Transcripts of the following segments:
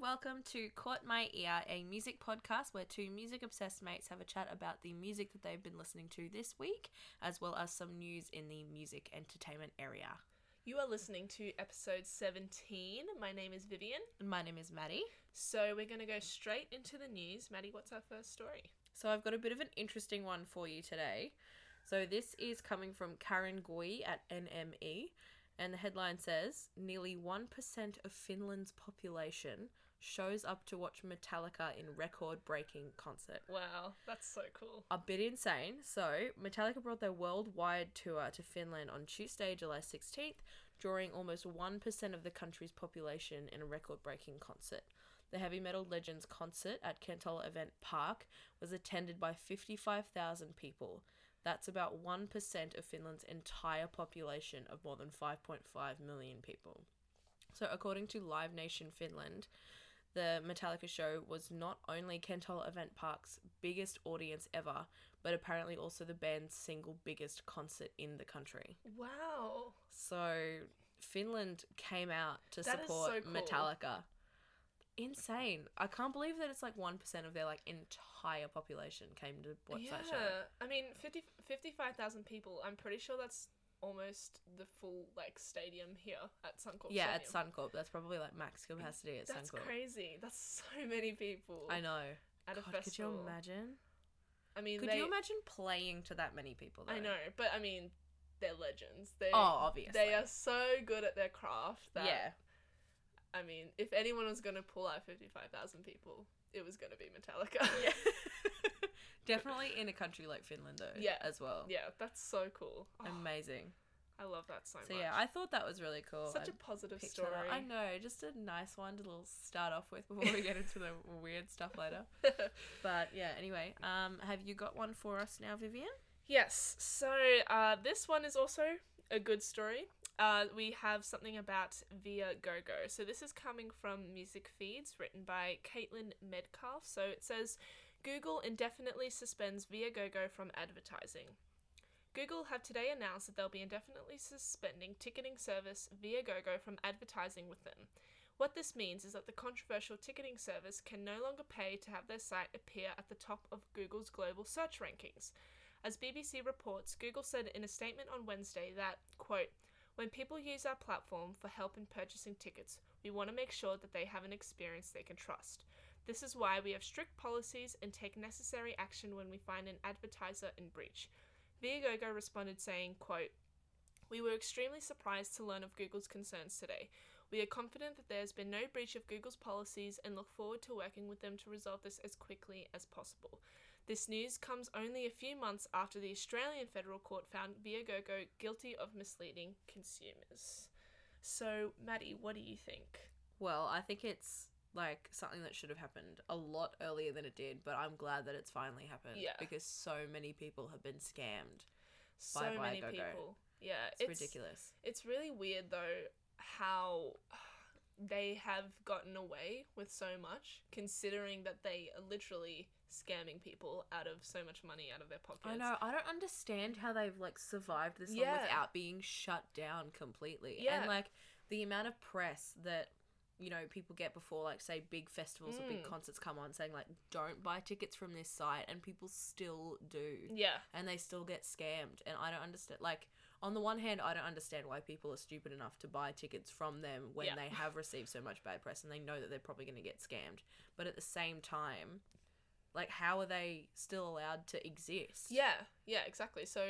welcome to Caught My Ear, a music podcast where two music obsessed mates have a chat about the music that they've been listening to this week, as well as some news in the music entertainment area. You are listening to episode 17. My name is Vivian. And my name is Maddie. So we're going to go straight into the news. Maddie, what's our first story? So I've got a bit of an interesting one for you today. So this is coming from Karen Gwee at NME, and the headline says nearly 1% of Finland's population shows up to watch Metallica in record-breaking concert. Wow, that's so cool. a bit insane. So, Metallica brought their worldwide tour to Finland on Tuesday, July 16th, drawing almost 1% of the country's population in a record breaking concert. The Heavy Metal Legends concert at Kantola Event Park was attended by 55,000 people. That's about 1% of Finland's entire population of more than 5.5 million people. So, according to Live Nation Finland, the Metallica show was not only Kantola Event Park's biggest audience ever, but apparently also the band's single biggest concert in the country. Wow. So Finland came out to That support so cool. Metallica. Insane. I can't believe that it's like 1% of their like entire population came to watch yeah. that show. Yeah. I mean, 50, 55,000 people. I'm pretty sure that's almost the full like stadium here at Suncorp Yeah, at Stadium. Suncorp. That's probably like max capacity at That's Suncorp. crazy. That's so many people. I know. At a God, could you imagine? I mean, Could they, you imagine playing to that many people though? I know, but I mean, they're legends. They, Oh, obviously. They are so good at their craft that yeah. I mean, if anyone was going to pull out 55,000 people, it was going to be Metallica. Yeah. Definitely in a country like Finland though. Yeah. As well. yeah, that's so cool. Oh, Amazing. I love that so, So much. yeah, I thought that was really cool. Such a positive that story. I know, just a nice one to little start off with before we get into the weird stuff later. But yeah, anyway, um, have you got one for us now, Vivian? yes, so uh, this one is also a good story. Uh, we have something about Viagogo. So this is coming from Music Feeds, written by Caitlin Medcalf. So it says Google indefinitely suspends Viagogo from advertising. Google have today announced that they'll be indefinitely suspending ticketing service Viagogo from advertising with them. What this means is that the controversial ticketing service can no longer pay to have their site appear at the top of Google's global search rankings. As BBC reports, Google said in a statement on Wednesday that, quote, when people use our platform for help in purchasing tickets, we want to make sure that they have an experience they can trust. This is why we have strict policies and take necessary action when we find an advertiser in breach. Viagogo responded saying, quote, We were extremely surprised to learn of Google's concerns today. We are confident that there has been no breach of Google's policies and look forward to working with them to resolve this as quickly as possible. This news comes only a few months after the Australian Federal Court found Viagogo guilty of misleading consumers. So, Maddie, what do you think? Well, I think it's like something that should have happened a lot earlier than it did, but I'm glad that it's finally happened. Yeah. Because so many people have been scammed. So By many Viagogo. people. Yeah, It's, ridiculous. It's really weird though how they have gotten away with so much, considering that they are literally scamming people out of so much money out of their pockets. I know. I don't understand how they've like survived this long Yeah. without being shut down completely. Yeah. And like the amount of press that you know people get before like say big festivals or big Mm. concerts come on saying like don't buy tickets from this site and people still do. Yeah, And they still get scammed and I don't understand like on the one hand I don't understand why people are stupid enough to buy tickets from them when Yeah. they have received so much bad press and they know that they're probably going to get scammed. But at the same time like how are they still allowed to exist? yeah, yeah, exactly. So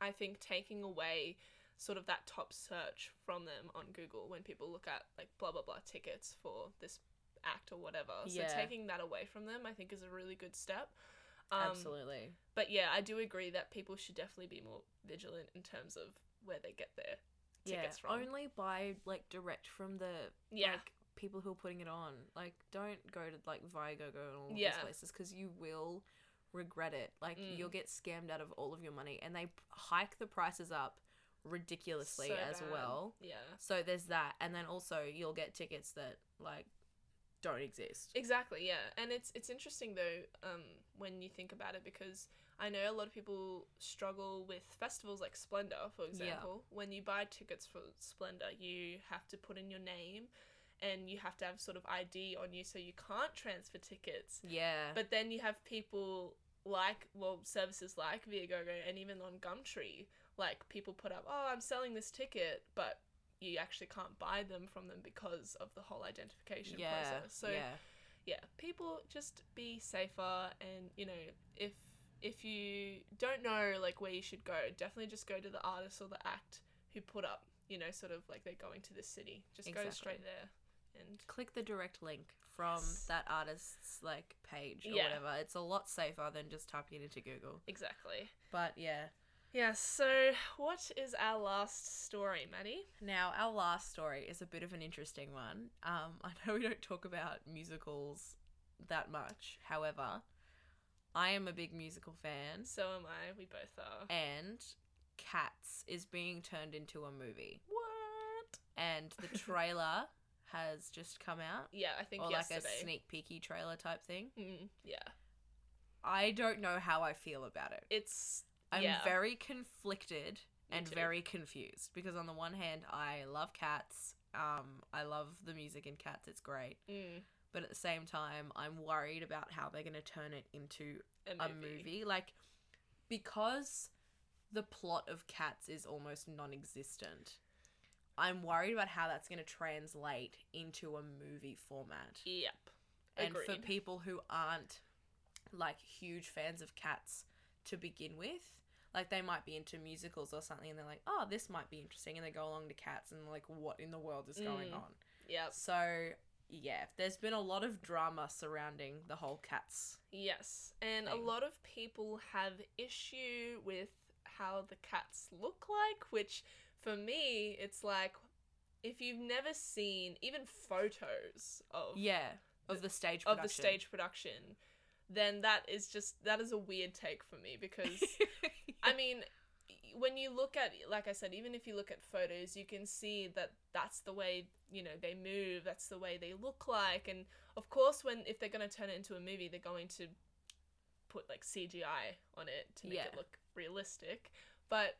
I think taking away sort of that top search from them on Google when people look at like blah blah blah tickets for this act or whatever. Yeah. So taking that away from them, I think, is a really good step. Um, Absolutely. But yeah, I do agree that people should definitely be more vigilant in terms of where they get their tickets yeah, from. only buy like direct from the Yeah. like people who are putting it on. Like, don't go to like Viagogo and all Yeah. these places because you will regret it. Like, Mm. you'll get scammed out of all of your money, and they hike the prices up ridiculously So as bad. well. Yeah. So there's that, and then also you'll get tickets that like don't exist. Exactly, yeah. And it's it's interesting though, um, when you think about it because I know a lot of people struggle with festivals like Splendour, for example. Yeah. When you buy tickets for Splendour, you have to put in your name and you have to have sort of ID on you so you can't transfer tickets. Yeah. But then you have people like, well, services like Viagogo and even on Gumtree, like people put up, oh, I'm selling this ticket, but you actually can't buy them from them because of the whole identification yeah. process. So yeah. yeah, people just be safer and you know, if if you don't know like where you should go, definitely just go to the artist or the act who put up, you know, sort of like they're going to this city. Just go straight there. And Click the direct link from Yes. that artist's like page or Yeah. whatever. It's a lot safer than just typing it into Google. exactly. But yeah. Yeah, so what is our last story, Maddie? Now, our last story is a bit of an interesting one. Um, I know we don't talk about musicals that much. However, I am a big musical fan, So am I. We both are. and Cats is being turned into a movie. What? And the trailer has just come out, Yeah, I think or yesterday. like a sneak peeky trailer type thing. Mm, yeah. I don't know how I feel about it. It's I'm yeah. very conflicted Me and too. very confused because on the one hand, I love Cats. Um, I love the music in Cats. It's great. mm, but at the same time i'm worried about how they're going to turn it into a a movie. movie like because the plot of cats is almost non-existent i'm worried about how that's going to translate into a movie format Yep. and for people who aren't like huge fans of cats to begin with like they might be into musicals or something and they're like oh this might be interesting and they go along to cats and like what in the world is going Mm. on Yeah. so yeah, there's been a lot of drama surrounding the whole cats. Yes. And a lot of people have issue with how the cats look like, which for me, it's like if you've never seen even photos of Yeah, of the stage of the stage production, then that is just that is a weird take for me because I mean, when you look at, like I said, even if you look at photos, you can see that that's the way you know they move. That's the way they look like, and of course, when if they're going to turn it into a movie, they're going to put like CGI on it to make it look realistic. But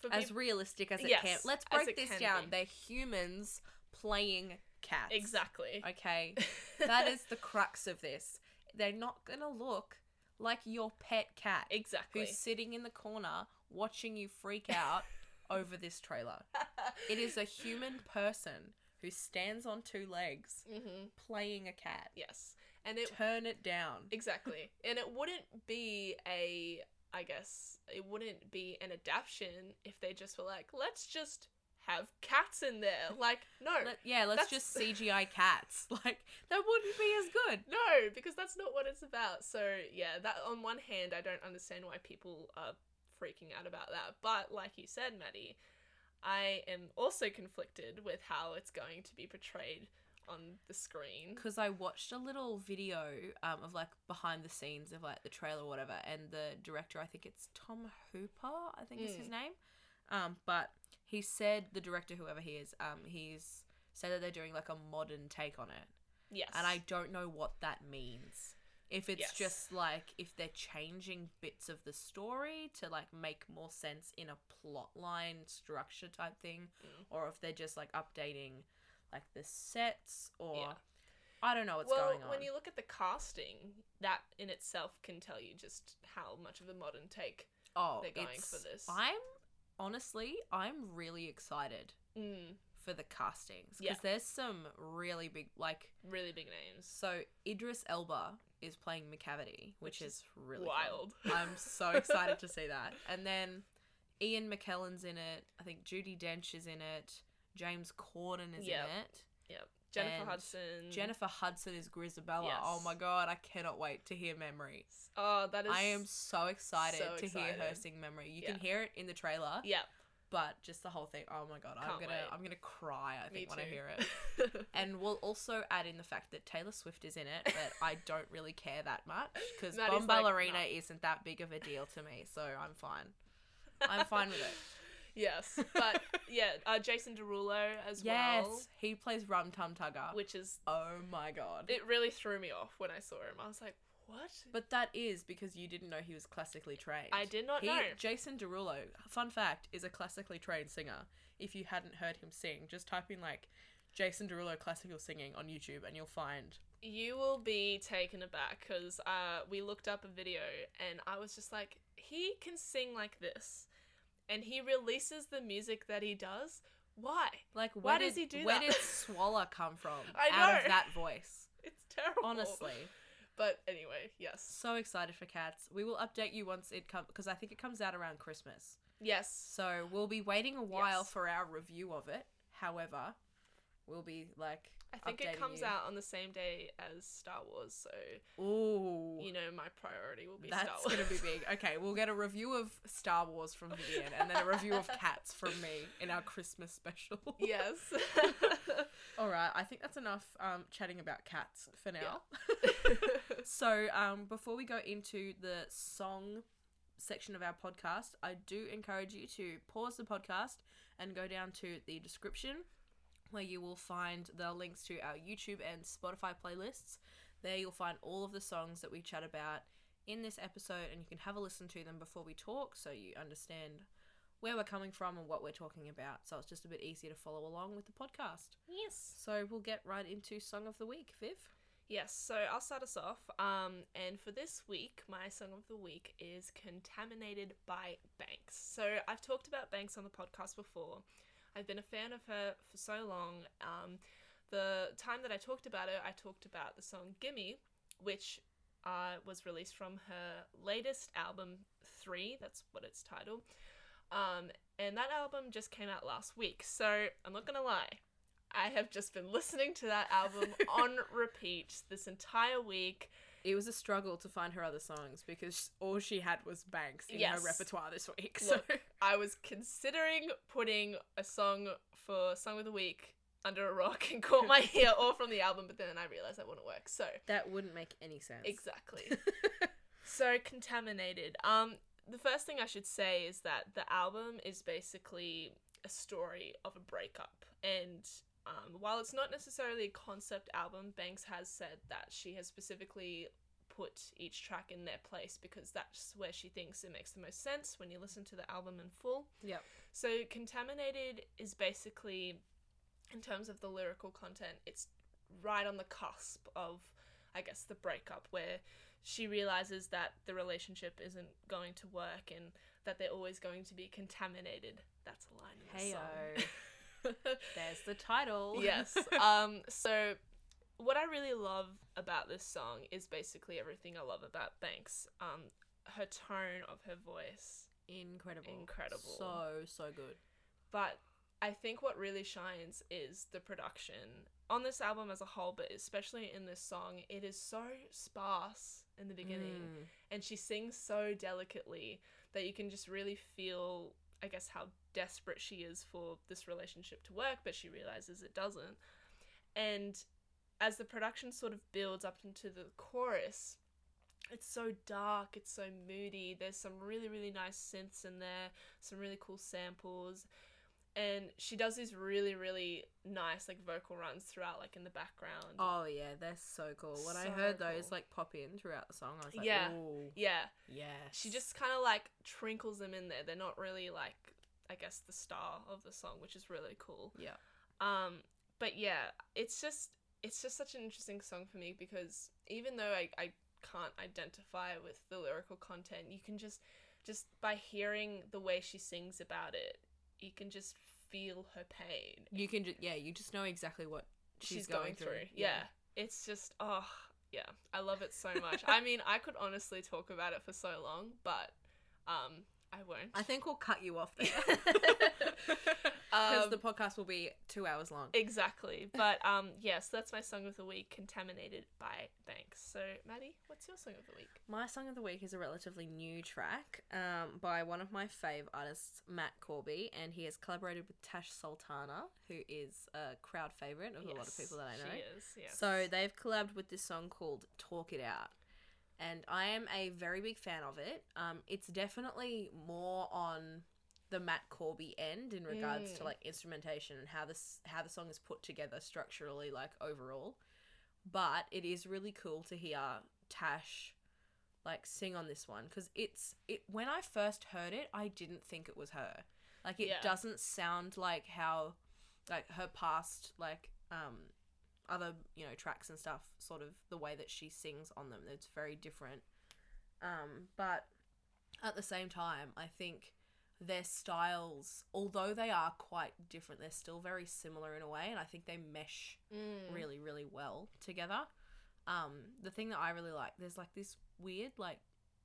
for as realistic as it Yes, can. Let's break this down. be. They're humans playing cats. exactly, Okay, that is the crux of this. They're not gonna look like your pet cat exactly. who's sitting in the corner watching you freak out over this trailer. It is a human person who stands on two legs hmm playing a cat. Yes, and it Turn it down. Exactly. and it wouldn't be a I guess it wouldn't be an adaptation if they just were like, let's just have cats in there. Like, no. Let- yeah, let's just CGI cats. Like that wouldn't be as good. no, because that's not what it's about. So yeah, that on one hand I don't understand why people are freaking out about that. But like you said, Maddie, I am also conflicted with how it's going to be portrayed on the screen. Because I watched a little video um, of like behind the scenes of like the trailer or whatever, and the director, I think it's Tom Hooper, I think is his Mm. name. Um, but he said the director, whoever he is, um, he's said that they're doing like a modern take on it, Yes. and I don't know what that means. If it's Yes. just like if they're changing bits of the story to like make more sense in a plot line structure type thing, Mm. or if they're just like updating like the sets or Yeah. I don't know what's well, going on. when you look at the casting, that in itself can tell you just how much of a modern take. oh, they're going for this. I'm honestly, I'm really excited Mm, for the castings because Yeah. there's some really big like really big names. so Idris Elba is playing Macavity, which, Which is, really cool. Wild. I'm so excited to see that. And then Ian McKellen's in it. I think Judi Dench is in it. James Corden is Yep. in it. Yep. Jennifer And Hudson. Jennifer Hudson is Grizabella. Oh my god, I cannot wait to hear Memory. Oh, that is. I am so excited so to hear her sing Memory. You Yeah. can hear it in the trailer, Yeah. but just the whole thing. Oh my god, I'm gonna wait. I'm gonna cry. I think when I hear it. And we'll also add in the fact that Taylor Swift is in it, but I don't really care that much because Bomb like, Ballerina "Nah." isn't that big of a deal to me, so I'm fine. I'm fine with it. Yes, but yeah, uh, Jason Derulo as yes, well, he plays Rum Tum Tugger. which is oh my god! it really threw me off when I saw him. I was like, what? but that is because you didn't know he was classically trained. I did not he, know. Jason Derulo, fun fact, is a classically trained singer. If you hadn't heard him sing, just type in like Jason Derulo classical singing on YouTube, and you'll find You will be taken aback because uh, we looked up a video and I was just like, he can sing like this, and he releases the music that he does. Why? like Why where does did, he do where that? did Swallow come from I out know. of that voice? It's terrible. Honestly, But anyway, yes. so excited for Cats. We will update you once it comes because I think it comes out around Christmas. Yes. So we'll be waiting a while Yes. for our review of it. However, we'll be like I think it comes you. out on the same day as Star Wars, so Ooh, you know my priority will be that's Star Wars. gonna be big. Okay, we'll get a review of Star Wars from Vivian, and then a review of Cats from me in our Christmas special. yes. All right, I think that's enough um, chatting about cats for now. so, um, before we go into the song section of our podcast, I do encourage you to pause the podcast and go down to the description where you will find the links to our YouTube and Spotify playlists. There you'll find all of the songs that we chat about in this episode, and you can have a listen to them before we talk so you understand where we're coming from and what we're talking about. So it's just a bit easier to follow along with the podcast. yes. So we'll get right into Song of the Week, Viv. Yes, so I'll start us off. Um, and for this week, my song of the week is Contaminated by Banks. So I've talked about Banks on the podcast before. I've been a fan of her for so long. Um, the time that I talked about her, I talked about the song Gimme, which uh, was released from her latest album, Three, that's what it's titled. Um, and that album just came out last week. So I'm not gonna lie, I have just been listening to that album on repeat this entire week. It was a struggle to find her other songs because all she had was Banks in Yes. her repertoire this week. Look, so I was considering putting a song for Song of the Week under a rock and caught my ear or from the album, but then I realized that wouldn't work. So that wouldn't make any sense. exactly. so contaminated. Um, the first thing I should say is that the album is basically a story of a breakup, and um, while it's not necessarily a concept album, Banks has said that she has specifically put each track in their place because that's where she thinks it makes the most sense when you listen to the album in full. Yep. So contaminated is basically, in terms of the lyrical content, it's right on the cusp of, I guess, the breakup where she realizes that the relationship isn't going to work and that they're always going to be contaminated. That's a line in the Heyo. song. There's the title. yes. Um. So, what I really love about this song is basically everything I love about Banks. Um, her tone of her voice, Incredible. Incredible. So, so good. but I think what really shines is the production on this album as a whole, but especially in this song. It is so sparse in the beginning, Mm. and she sings so delicately that you can just really feel, I guess, how desperate she is for this relationship to work, but she realizes it doesn't. And as the production sort of builds up into the chorus, it's so dark, it's so moody. There's some really, really nice synths in there, some really cool samples. And she does these really, really nice like vocal runs throughout, like in the background. Oh yeah, they're so cool. When I So heard those cool. like pop in throughout the song, I was like, Yeah. ooh, Yeah, yes. she just kind of like trinkles them in there. They're not really like, I guess, the star of the song, which is really cool. yeah. Um, but yeah, it's just it's just such an interesting song for me because even though I, I can't identify with the lyrical content, you can just just by hearing the way she sings about it, you can just feel her pain You can just yeah, you just know exactly what she's, going, through. Yeah. It's just oh yeah, I love it so much. I mean, I could honestly talk about it for so long, but um I won't. I think we'll cut you off there because Um, the podcast will be two hours long. Exactly. But um yes, that's my song of the week, Contaminated by Banks. So Maddie, what's your song of the week? My song of the week is a relatively new track um, by one of my fave artists, Matt Corby, and he has collaborated with Tash Sultana, who is a crowd favorite of a lot of people that I know. She is, yes. So they've collabed with this song called "Talk It Out," and I am a very big fan of it. Um, it's definitely more on the Matt Corby end in regards to Mm. like instrumentation and how this how the song is put together structurally, like overall. But it is really cool to hear Tash like sing on this one because it's it when I first heard it, I didn't think it was her. Like it Yeah. doesn't sound like how like her past like um, other you know tracks and stuff. Sort of the way that she sings on them, it's very different. Um, but at the same time, I think their styles, although they are quite different, they're still very similar in a way, and I think they mesh Mm. really, really well together. Um, the thing that I really like, there's like this weird, like,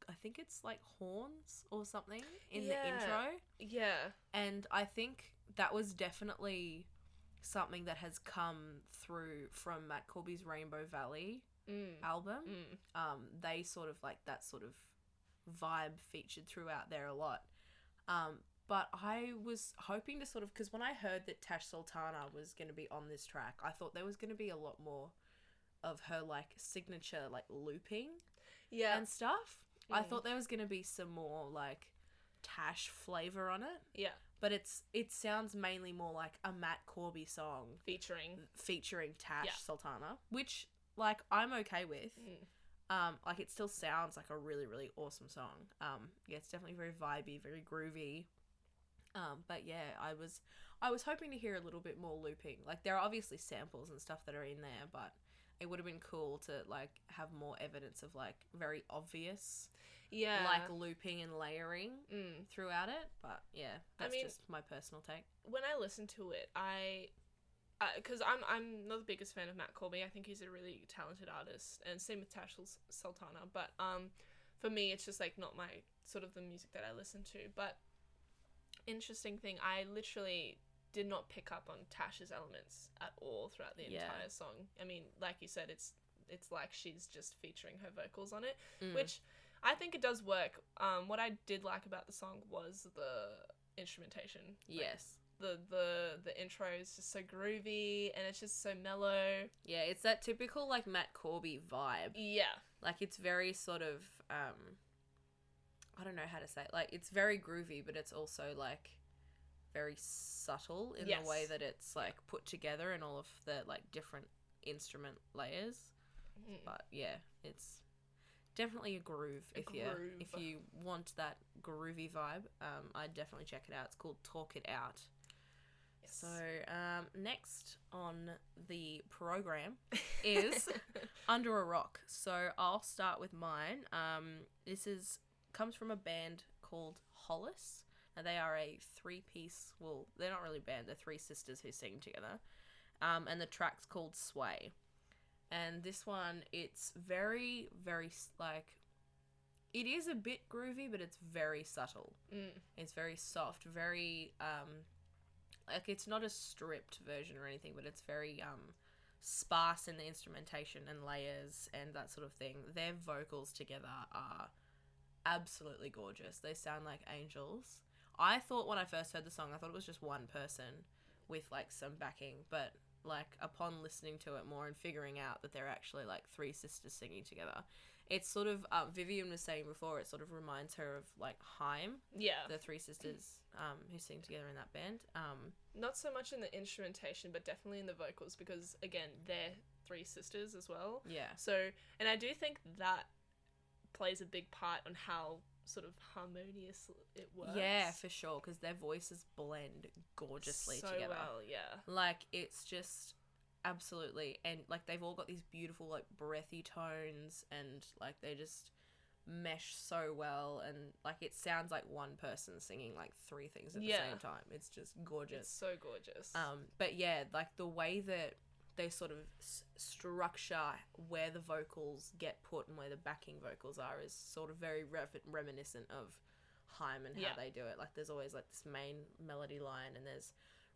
I think it's like horns or something in the intro. Yeah. And I think that was definitely something that has come through from Matt Corby's Rainbow Valley Mm. album. Mm. Um, they sort of like that sort of vibe featured throughout there a lot. Um, but I was hoping to sort of because when I heard that Tash Sultana was going to be on this track, I thought there was going to be a lot more of her like signature like looping Yeah. and stuff. I Mm. thought there was going to be some more like Tash flavor on it, yeah. But it's it sounds mainly more like a Matt Corby song Featuring. featuring Tash Yeah. Sultana, which like I'm okay with. Mm. Um, like it still sounds like a really really awesome song. Um, yeah, it's definitely very vibey, very groovy. Um, but yeah, I was I was hoping to hear a little bit more looping. Like there are obviously samples and stuff that are in there, but it would have been cool to like have more evidence of like very obvious Yeah. like looping and layering Mm. throughout it. But yeah, that's mean- just my personal take. when I listen to it, I because I'm I'm not the biggest fan of Matt Corby. I think he's a really talented artist, and same with Tash Sultana. But um, for me, it's just like not my sort of the music that I listen to. But interesting thing, I literally did not pick up on Tash's elements at all throughout the Yeah. entire song. I mean, like you said, it's it's like she's just featuring her vocals on it, Mm. which I think it does work. Um, what I did like about the song was the instrumentation. Like, yes. the the the intro is just so groovy and it's just so mellow. Yeah, it's that typical like Matt Corby vibe. Yeah. Like it's very sort of um I don't know how to say it. Like it's very groovy, but it's also like very subtle in the way that it's like put together and all of the like different instrument layers. Mm. But yeah, it's definitely a groove A if you if you want that groovy vibe. Um I'd definitely check it out. It's called Talk It Out. Yes. So, um, next on the program is Under a Rock. So I'll start with mine. Um, this is comes from a band called Hollis. Now they are a three-piece. Well, they're not really a band. They're three sisters who sing together. Um, and the track's called Sway. And this one, it's very, very like. It is a bit groovy, but it's very subtle. Mm. It's very soft, very um like it's not a stripped version or anything, but it's very um sparse in the instrumentation and layers and that sort of thing. Their vocals together are absolutely gorgeous. They sound like angels. I thought when I first heard the song, I thought it was just one person with like some backing, but like upon listening to it more and figuring out that they're actually like three sisters singing together, it's sort of um, Vivian was saying before. It sort of reminds her of like Haim, Yeah. the three sisters um, who sing together in that band. Um, Not so much in the instrumentation, but definitely in the vocals because again, they're three sisters as well. yeah, So, and I do think that plays a big part on how sort of harmonious it works. yeah, for sure, because their voices blend gorgeously so together. well, yeah. Like it's just absolutely, and like they've all got these beautiful like breathy tones, and like they just mesh so well, and like it sounds like one person singing like three things at the same time. It's just gorgeous. It's so gorgeous. Um, but yeah, like the way that they sort of s- structure where the vocals get put and where the backing vocals are is sort of very rev- reminiscent of Haim and how Yeah. they do it. Like there's always like this main melody line and there's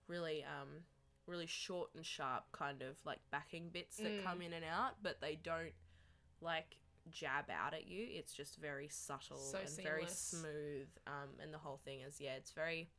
really um really short and sharp kind of like backing bits that Mm. come in and out, but they don't like jab out at you. It's just very subtle So and very smooth. Um, and the whole thing is yeah, it's very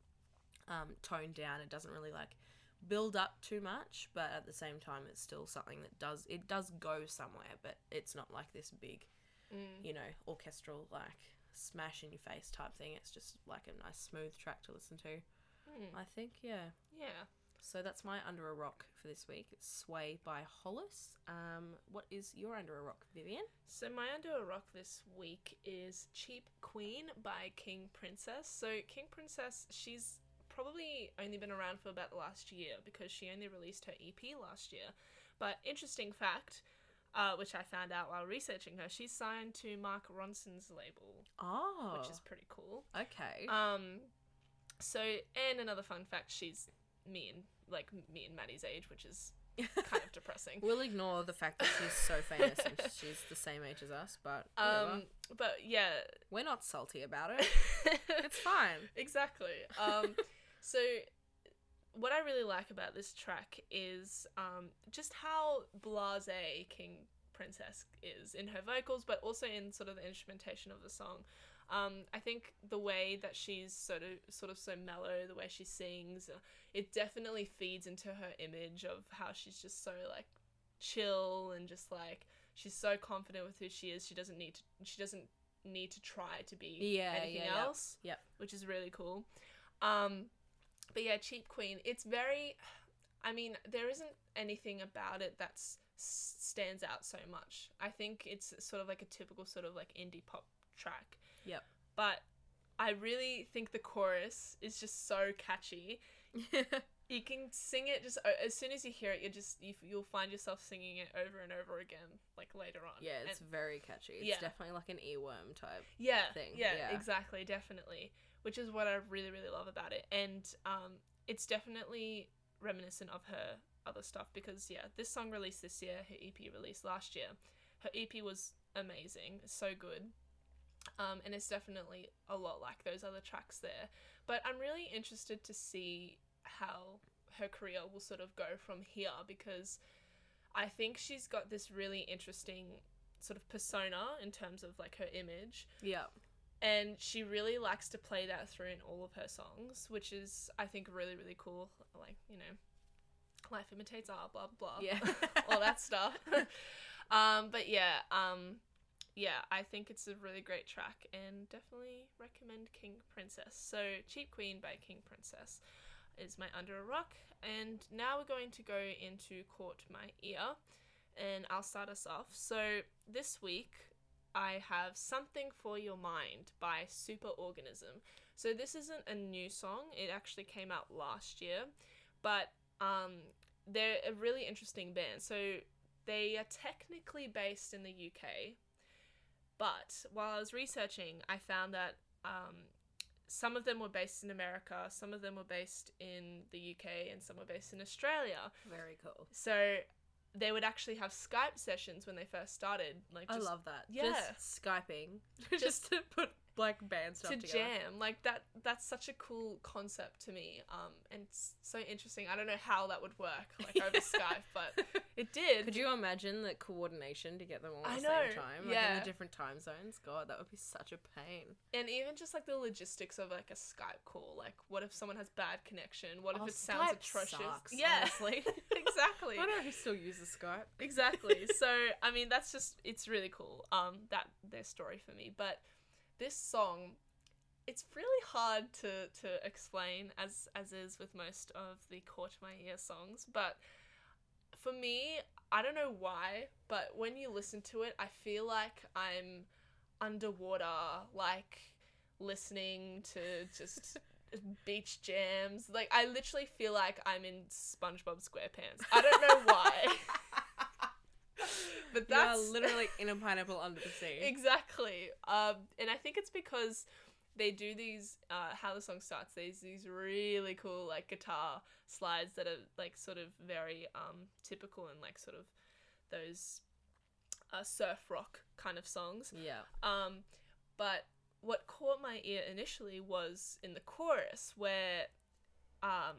um, toned down. It doesn't really like build up too much, but at the same time, it's still something that does it does go somewhere, but it's not like this big, Mm. you know, orchestral like smash in your face type thing. It's just like a nice smooth track to listen to. Mm. I think yeah. Yeah. So that's my Under a Rock for this week. It's Sway by Hollis. Um, what is your Under a Rock, Vivian? So my under a rock this week is Cheap Queen by King Princess. So King Princess, she's probably only been around for about the last year because she only released her EP last year. But interesting fact, uh, which I found out while researching her, she's signed to Mark Ronson's label, Oh. which is pretty cool. okay. Um, so and another fun fact, she's me and like me and Maddie's age, which is kind of depressing. we'll ignore the fact that she's so famous and she's the same age as us, but whatever. Um, but yeah, we're not salty about it. It's fine. exactly. Um, so what I really like about this track is um, just how blasé King Princess is in her vocals, but also in sort of the instrumentation of the song. Um, I think the way that she's sort of sort of so mellow, the way she sings, uh, it definitely feeds into her image of how she's just so like chill and just like she's so confident with who she is. She doesn't need to. She doesn't need to try to be Yeah, anything yeah, else Yep. which is really cool. Um, but yeah, Cheap Queen. It's very. I mean, there isn't anything about it that stands out so much. I think it's sort of like a typical sort of like indie pop track. Yep. But I really think the chorus is just so catchy. You can sing it just as soon as you hear it. You just you, you'll find yourself singing it over and over again, like later on. yeah, it's And- very catchy. It's Yeah. definitely like an earworm type. yeah, thing, Yeah, yeah. exactly, definitely. Which is what I really, really love about it, and um, it's definitely reminiscent of her other stuff because yeah, this song released this year, her EP released last year. Her EP was amazing, so good. Um, and it's definitely a lot like those other tracks there. But I'm really interested to see how her career will sort of go from here because I think she's got this really interesting sort of persona in terms of like her image Yeah. And she really likes to play that through in all of her songs which is i think really really cool. Like you know life imitates art blah blah Yeah. all that stuff. Um but yeah um yeah i think it's a really great track and definitely recommend king princess. So cheap queen by king princess is my under a rock. And now we're going to go into caught my ear and i'll start us off. So this week I have Something for Your Mind by Superorganism. So this isn't a new song. It actually came out last year, but um they're a really interesting band. So they are technically based in the UK, but while I was researching, I found that um some of them were based in America, some of them were based in the UK, and some were based in Australia. Very cool. So they would actually have Skype sessions when they first started. Like I love that. Yeah. Just Skyping. just to put like band stuff to together. jam like that that's such a cool concept to me um and it's so interesting i don't know how that would work like over skype but it did Could you imagine the coordination to get them all at I the know, same time? Like in the different time zones? God, that would be such a pain. and even just like the logistics of like a skype call like what if someone has bad connection what if Oh, it sounds atrocious sucks, yeah honestly. exactly I don't know who still uses Skype. exactly so i mean that's just it's really cool um that their story for me but this song it's really hard to to explain as as is with most of the caught my ear songs but for me i don't know why but when you listen to it i feel like i'm underwater like listening to just beach jams. Like i literally feel like i'm in spongebob squarepants. I don't know why but You are literally in a pineapple under the sea. exactly um and i think it's because they do these uh how the song starts these these really cool like guitar slides that are like sort of very um typical and like sort of those uh surf rock kind of songs Yeah. um but what caught my ear initially was in the chorus where um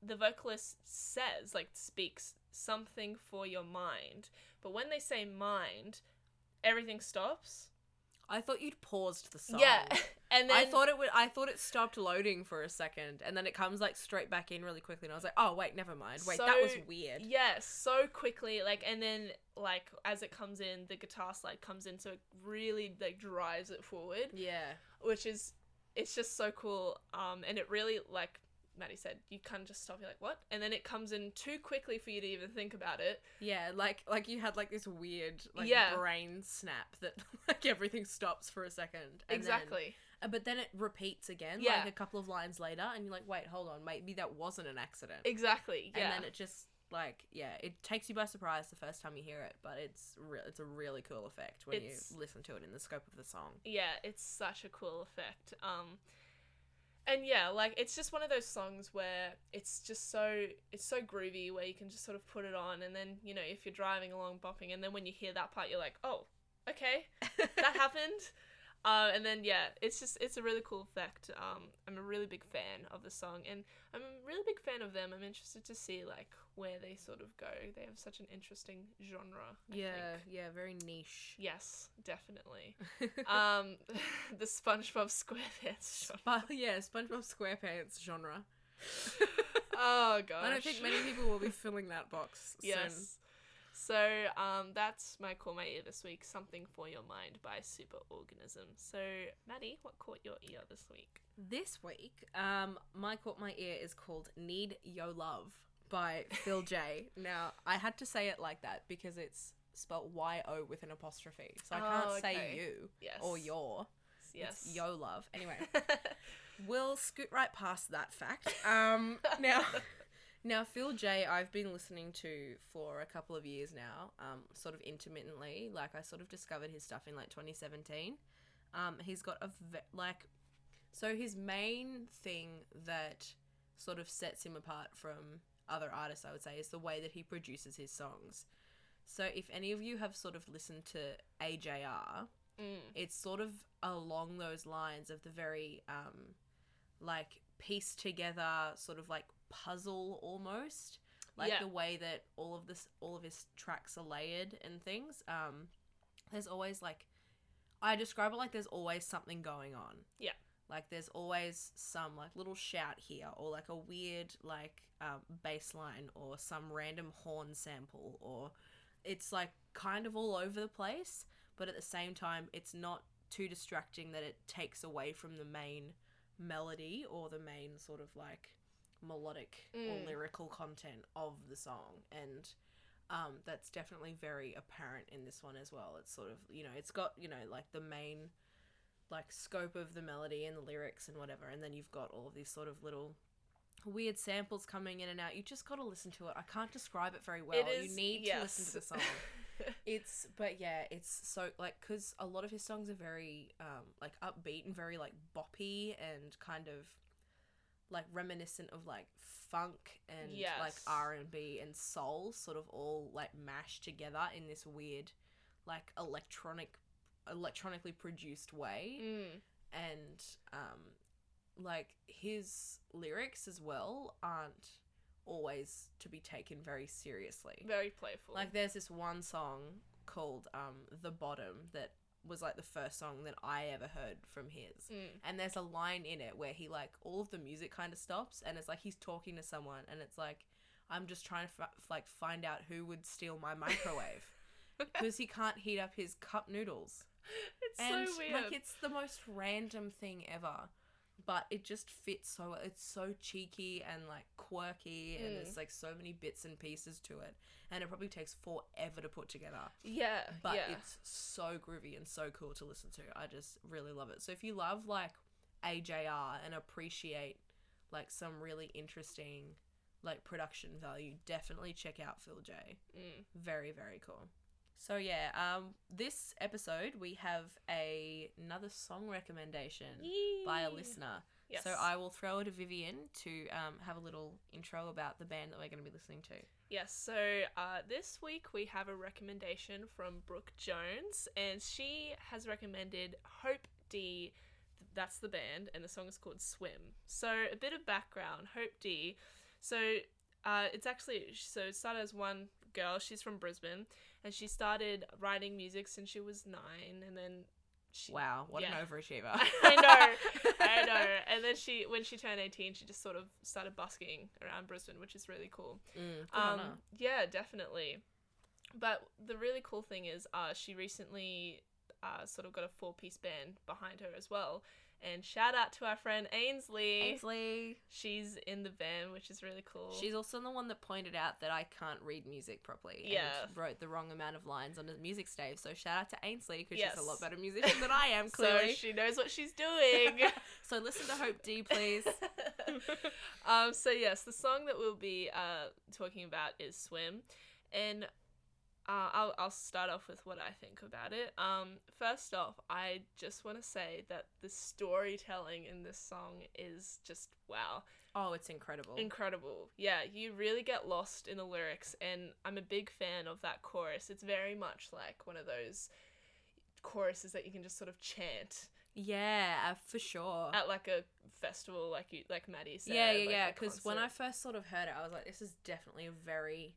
the vocalist says like speaks something for your mind but when they say mind everything stops I thought you'd paused the song. yeah and then I thought it would. I thought it stopped loading for a second, and then it comes like straight back in really quickly, and I was like, "Oh wait, never mind. Wait, that was weird." Yes, so quickly, like, and then like as it comes in, the guitar slide comes in, so it really like drives it forward, Yeah, which is it's just so cool. Um, and it really like Maddie said, you kind of just stop. You're like, what? And then it comes in too quickly for you to even think about it. Yeah, like like you had like this weird like Yeah. brain snap that like everything stops for a second. and then- exactly. uh, but then it repeats again, Yeah. like a couple of lines later, and you're like, wait, hold on, maybe that wasn't an accident. Exactly. Yeah. And then it just like yeah, it takes you by surprise the first time you hear it, but it's re- it's a really cool effect when It's- you listen to it in the scope of the song. yeah, it's such a cool effect. Um, and yeah, like it's just one of those songs where it's just so it's so groovy where you can just sort of put it on, and then you know if you're driving along bopping, and then when you hear that part, you're like, oh, okay, that happened. Uh, and then yeah, it's just it's a really cool effect. Um, I'm a really big fan of the song, and I'm a really big fan of them. I'm interested to see like where they sort of go. They have such an interesting genre. I yeah, think. yeah, very niche. Yes, definitely. um, the SpongeBob SquarePants genre. but yeah, SpongeBob SquarePants genre. Oh gosh. I don't think many people will be filling that box soon. So um, that's my call my ear this week. Something for your mind by Superorganism. So Maddie, what caught your ear this week? This week, um, my caught my ear is called "Need Yo Love" by Phil J. Now, I had to say it like that because it's spelled Y O with an apostrophe, so I can't Oh, say you Yes. or your. Yes. It's Yo Love. Anyway, we'll scoot right past that fact. Um, now, now Phil J. I've been listening to for a couple of years now, um, sort of intermittently. Like I sort of discovered his stuff in like 2017. Um, he's got a ve- like, so his main thing that sort of sets him apart from other artists, I would say, is the way that he produces his songs. So if any of you have sort of listened to AJR, Mm. it's sort of along those lines of the very um like pieced together sort of like puzzle almost like Yeah. the way that all of this all of his tracks are layered and things um there's always like i describe it like there's always something going on Yeah. like there's always some like little shout here or like a weird like um, bass line or some random horn sample or it's like kind of all over the place but at the same time it's not too distracting that it takes away from the main melody or the main sort of like melodic Mm. or lyrical content of the song and um, that's definitely very apparent in this one as well. It's sort of you know it's got you know like the main like scope of the melody and the lyrics and whatever and then you've got all of these sort of little weird samples coming in and out. You just got to listen to it. I can't describe it very well. Is- you need to listen to the song. It's but yeah it's so like because a lot of his songs are very um like upbeat and very like boppy and kind of like reminiscent of like funk and like r&b and soul sort of all like mashed together in this weird like electronic electronically produced way mm. and um like his lyrics as well aren't always to be taken very seriously Very playful. like there's this one song called um The Bottom that was like the first song that I ever heard from his. Mm. And there's a line in it where he like all of the music kind of stops and it's like he's talking to someone and it's like I'm just trying to f- like find out who would steal my microwave because he can't heat up his cup noodles. It's and so weird. like it's the most random thing ever. But it just fits so well. It's so cheeky and like quirky and Mm. there's like so many bits and pieces to it. And it probably takes forever to put together yeah, but yeah. it's so groovy and so cool to listen to. I just really love it. So if you love like AJR and appreciate like some really interesting like production value, definitely check out Phil J. Mm. Very very cool. So yeah, um this episode we have a another song recommendation by a listener. Yes. So I will throw it to Vivian to um, have a little intro about the band that we're going to be listening to. Yes, so uh, this week we have a recommendation from Brooke Jones, and she has recommended Hope D. That's the band, and the song is called Swim. So, a bit of background Hope D. So, uh, it's actually, so it started as one girl, she's from Brisbane, and she started writing music since she was nine, and then she. Wow, what yeah. an overachiever! I know, I know. And then she, when she turned 18, she just sort of started busking around Brisbane, which is really cool. Mm, Um, yeah, definitely. But the really cool thing is, uh, she recently uh, sort of got a four piece band behind her as well. And shout out to our friend Ainsley. Ainsley. She's in the band, which is really cool. She's also the one that pointed out that I can't read music properly. Yeah. And wrote the wrong amount of lines on the music stave. So shout out to Ainsley because Yes. she's a lot better musician than I am, so clearly. she knows what she's doing. so listen to Hope D, please. um, so yes, the song that we'll be uh, talking about is "Swim," and uh, I'll I'll start off with what I think about it. Um, first off, I just want to say that the storytelling in this song is just wow, Oh, it's incredible. incredible. Yeah, you really get lost in the lyrics, and I'm a big fan of that chorus. It's very much like one of those choruses that you can just sort of chant yeah, uh, for sure. at like a festival, like you like Maddie said. yeah, yeah, like yeah. Because when I first sort of heard it, I was like, this is definitely a very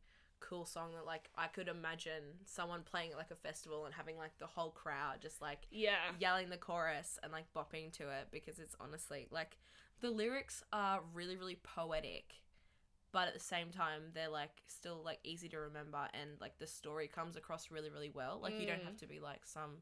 cool song that, like, I could imagine someone playing at, like, a festival and having, like, the whole crowd just, like, yeah, yelling the chorus and, like, bopping to it because it's honestly, like, the lyrics are really, really poetic. But at the same time, they're like still like easy to remember, and like the story comes across really, really well. Like you don't Mm. have to be like some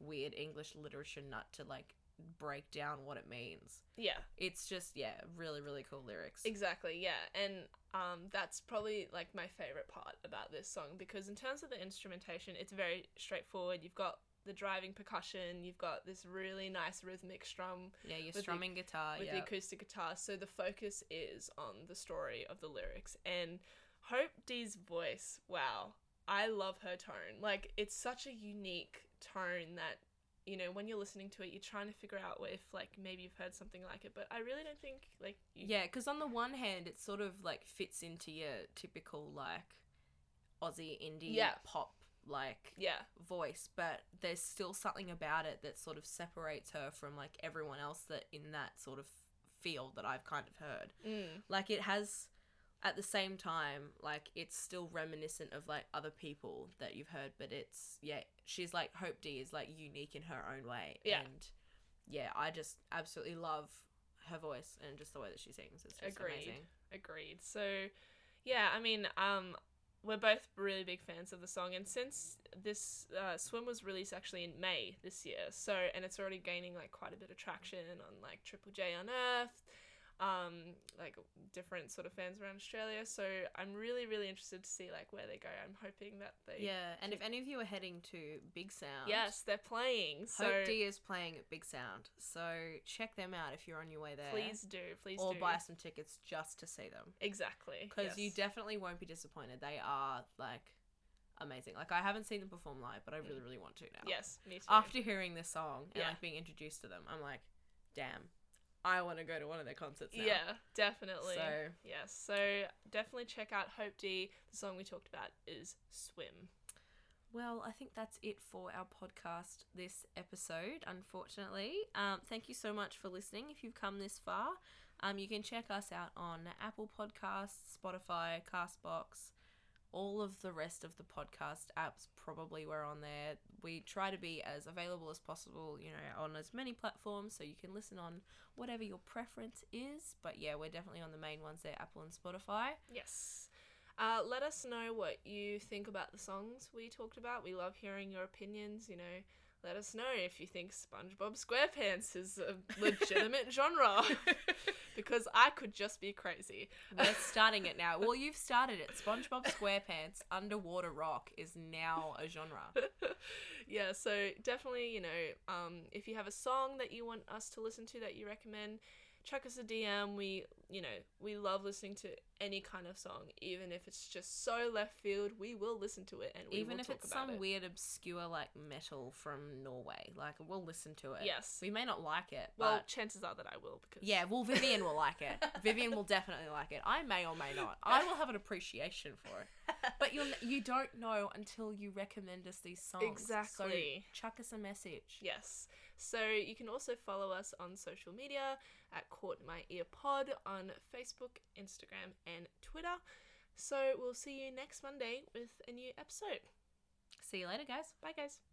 weird English literature nut to like break down what it means. yeah, It's just yeah, really really cool lyrics. exactly, yeah, and um, that's probably like my favorite part about this song because in terms of the instrumentation, it's very straightforward. You've got the driving percussion, you've got this really nice rhythmic strum yeah, you're the- strumming guitar. with yeah, the acoustic guitar. So the focus is on the story of the lyrics. And Hope D's voice, wow, I love her tone. Like, it's such a unique tone that, you know, when you're listening to it, you're trying to figure out if, like, maybe you've heard something like it. But I really don't think, like, you, yeah. Because on the one hand, it sort of like fits into your typical like Aussie indie Yeah. pop like yeah, voice, but there's still something about it that sort of separates her from like everyone else that in that sort of field that I've kind of heard. mm, Like it has at the same time like it's still reminiscent of like other people that you've heard, but it's yeah, she's like Hope D is like unique in her own way. Yeah. And yeah, I just absolutely love her voice and just the way that she sings. It's just Agreed. amazing. agreed. So, yeah, I mean, um, we're both really big fans of the song, and since this uh, swim was released actually in May this year, so and it's already gaining like quite a bit of traction on like Triple J Unearthed, um, like different sort of fans around Australia. So I'm really, really interested to see like where they go. I'm hoping that they Yeah, and if any of you are heading to Big Sound, yes, they're playing. So Hope D is playing at Big Sound, so check them out if you're on your way there. please do, please or do. buy some tickets just to see them exactly because you definitely won't be disappointed. They are like amazing. Like I haven't seen them perform live, but I really, really want to now. yes, me too. After hearing this song and Yeah. like being introduced to them, I'm like, damn, I want to go to one of their concerts now. Yeah, definitely. So Yes, so definitely check out Hope D. The song we talked about is Swim. Well, I think that's it for our podcast this episode, unfortunately. Um, thank you so much for listening. If you've come this far, um, you can check us out on Apple Podcasts, Spotify, Castbox, all of the rest of the podcast apps. Probably we're on there. We try to be as available as possible, you know, on as many platforms so you can listen on whatever your preference is. But yeah, we're definitely on the main ones there, Apple and Spotify. Yes. Uh, let us know what you think about the songs we talked about. We love hearing your opinions. You know, let us know if you think SpongeBob SquarePants is a legitimate genre, because I could just be crazy. We're starting it now. Well, you've started it. SpongeBob SquarePants Underwater Rock is now a genre. yeah, so definitely, you know, um, if you have a song that you want us to listen to that you recommend, chuck us a DM. We, you know, we love listening to any kind of song, even if it's just so left field. We will listen to it and Even if it's some it. weird, obscure like metal from Norway, like we'll listen to it. Yes. we may not like it, Well, but chances are that I will because yeah, well, Vivian will like it. Vivian will definitely like it. I may or may not. I will have an appreciation for it, but you you don't know until you recommend us these songs. Exactly. So chuck us a message. Yes. So you can also follow us on social media at Caught My Ear Pod on Facebook, Instagram, and Twitter. So we'll see you next Monday with a new episode. See you later, guys. Bye, guys.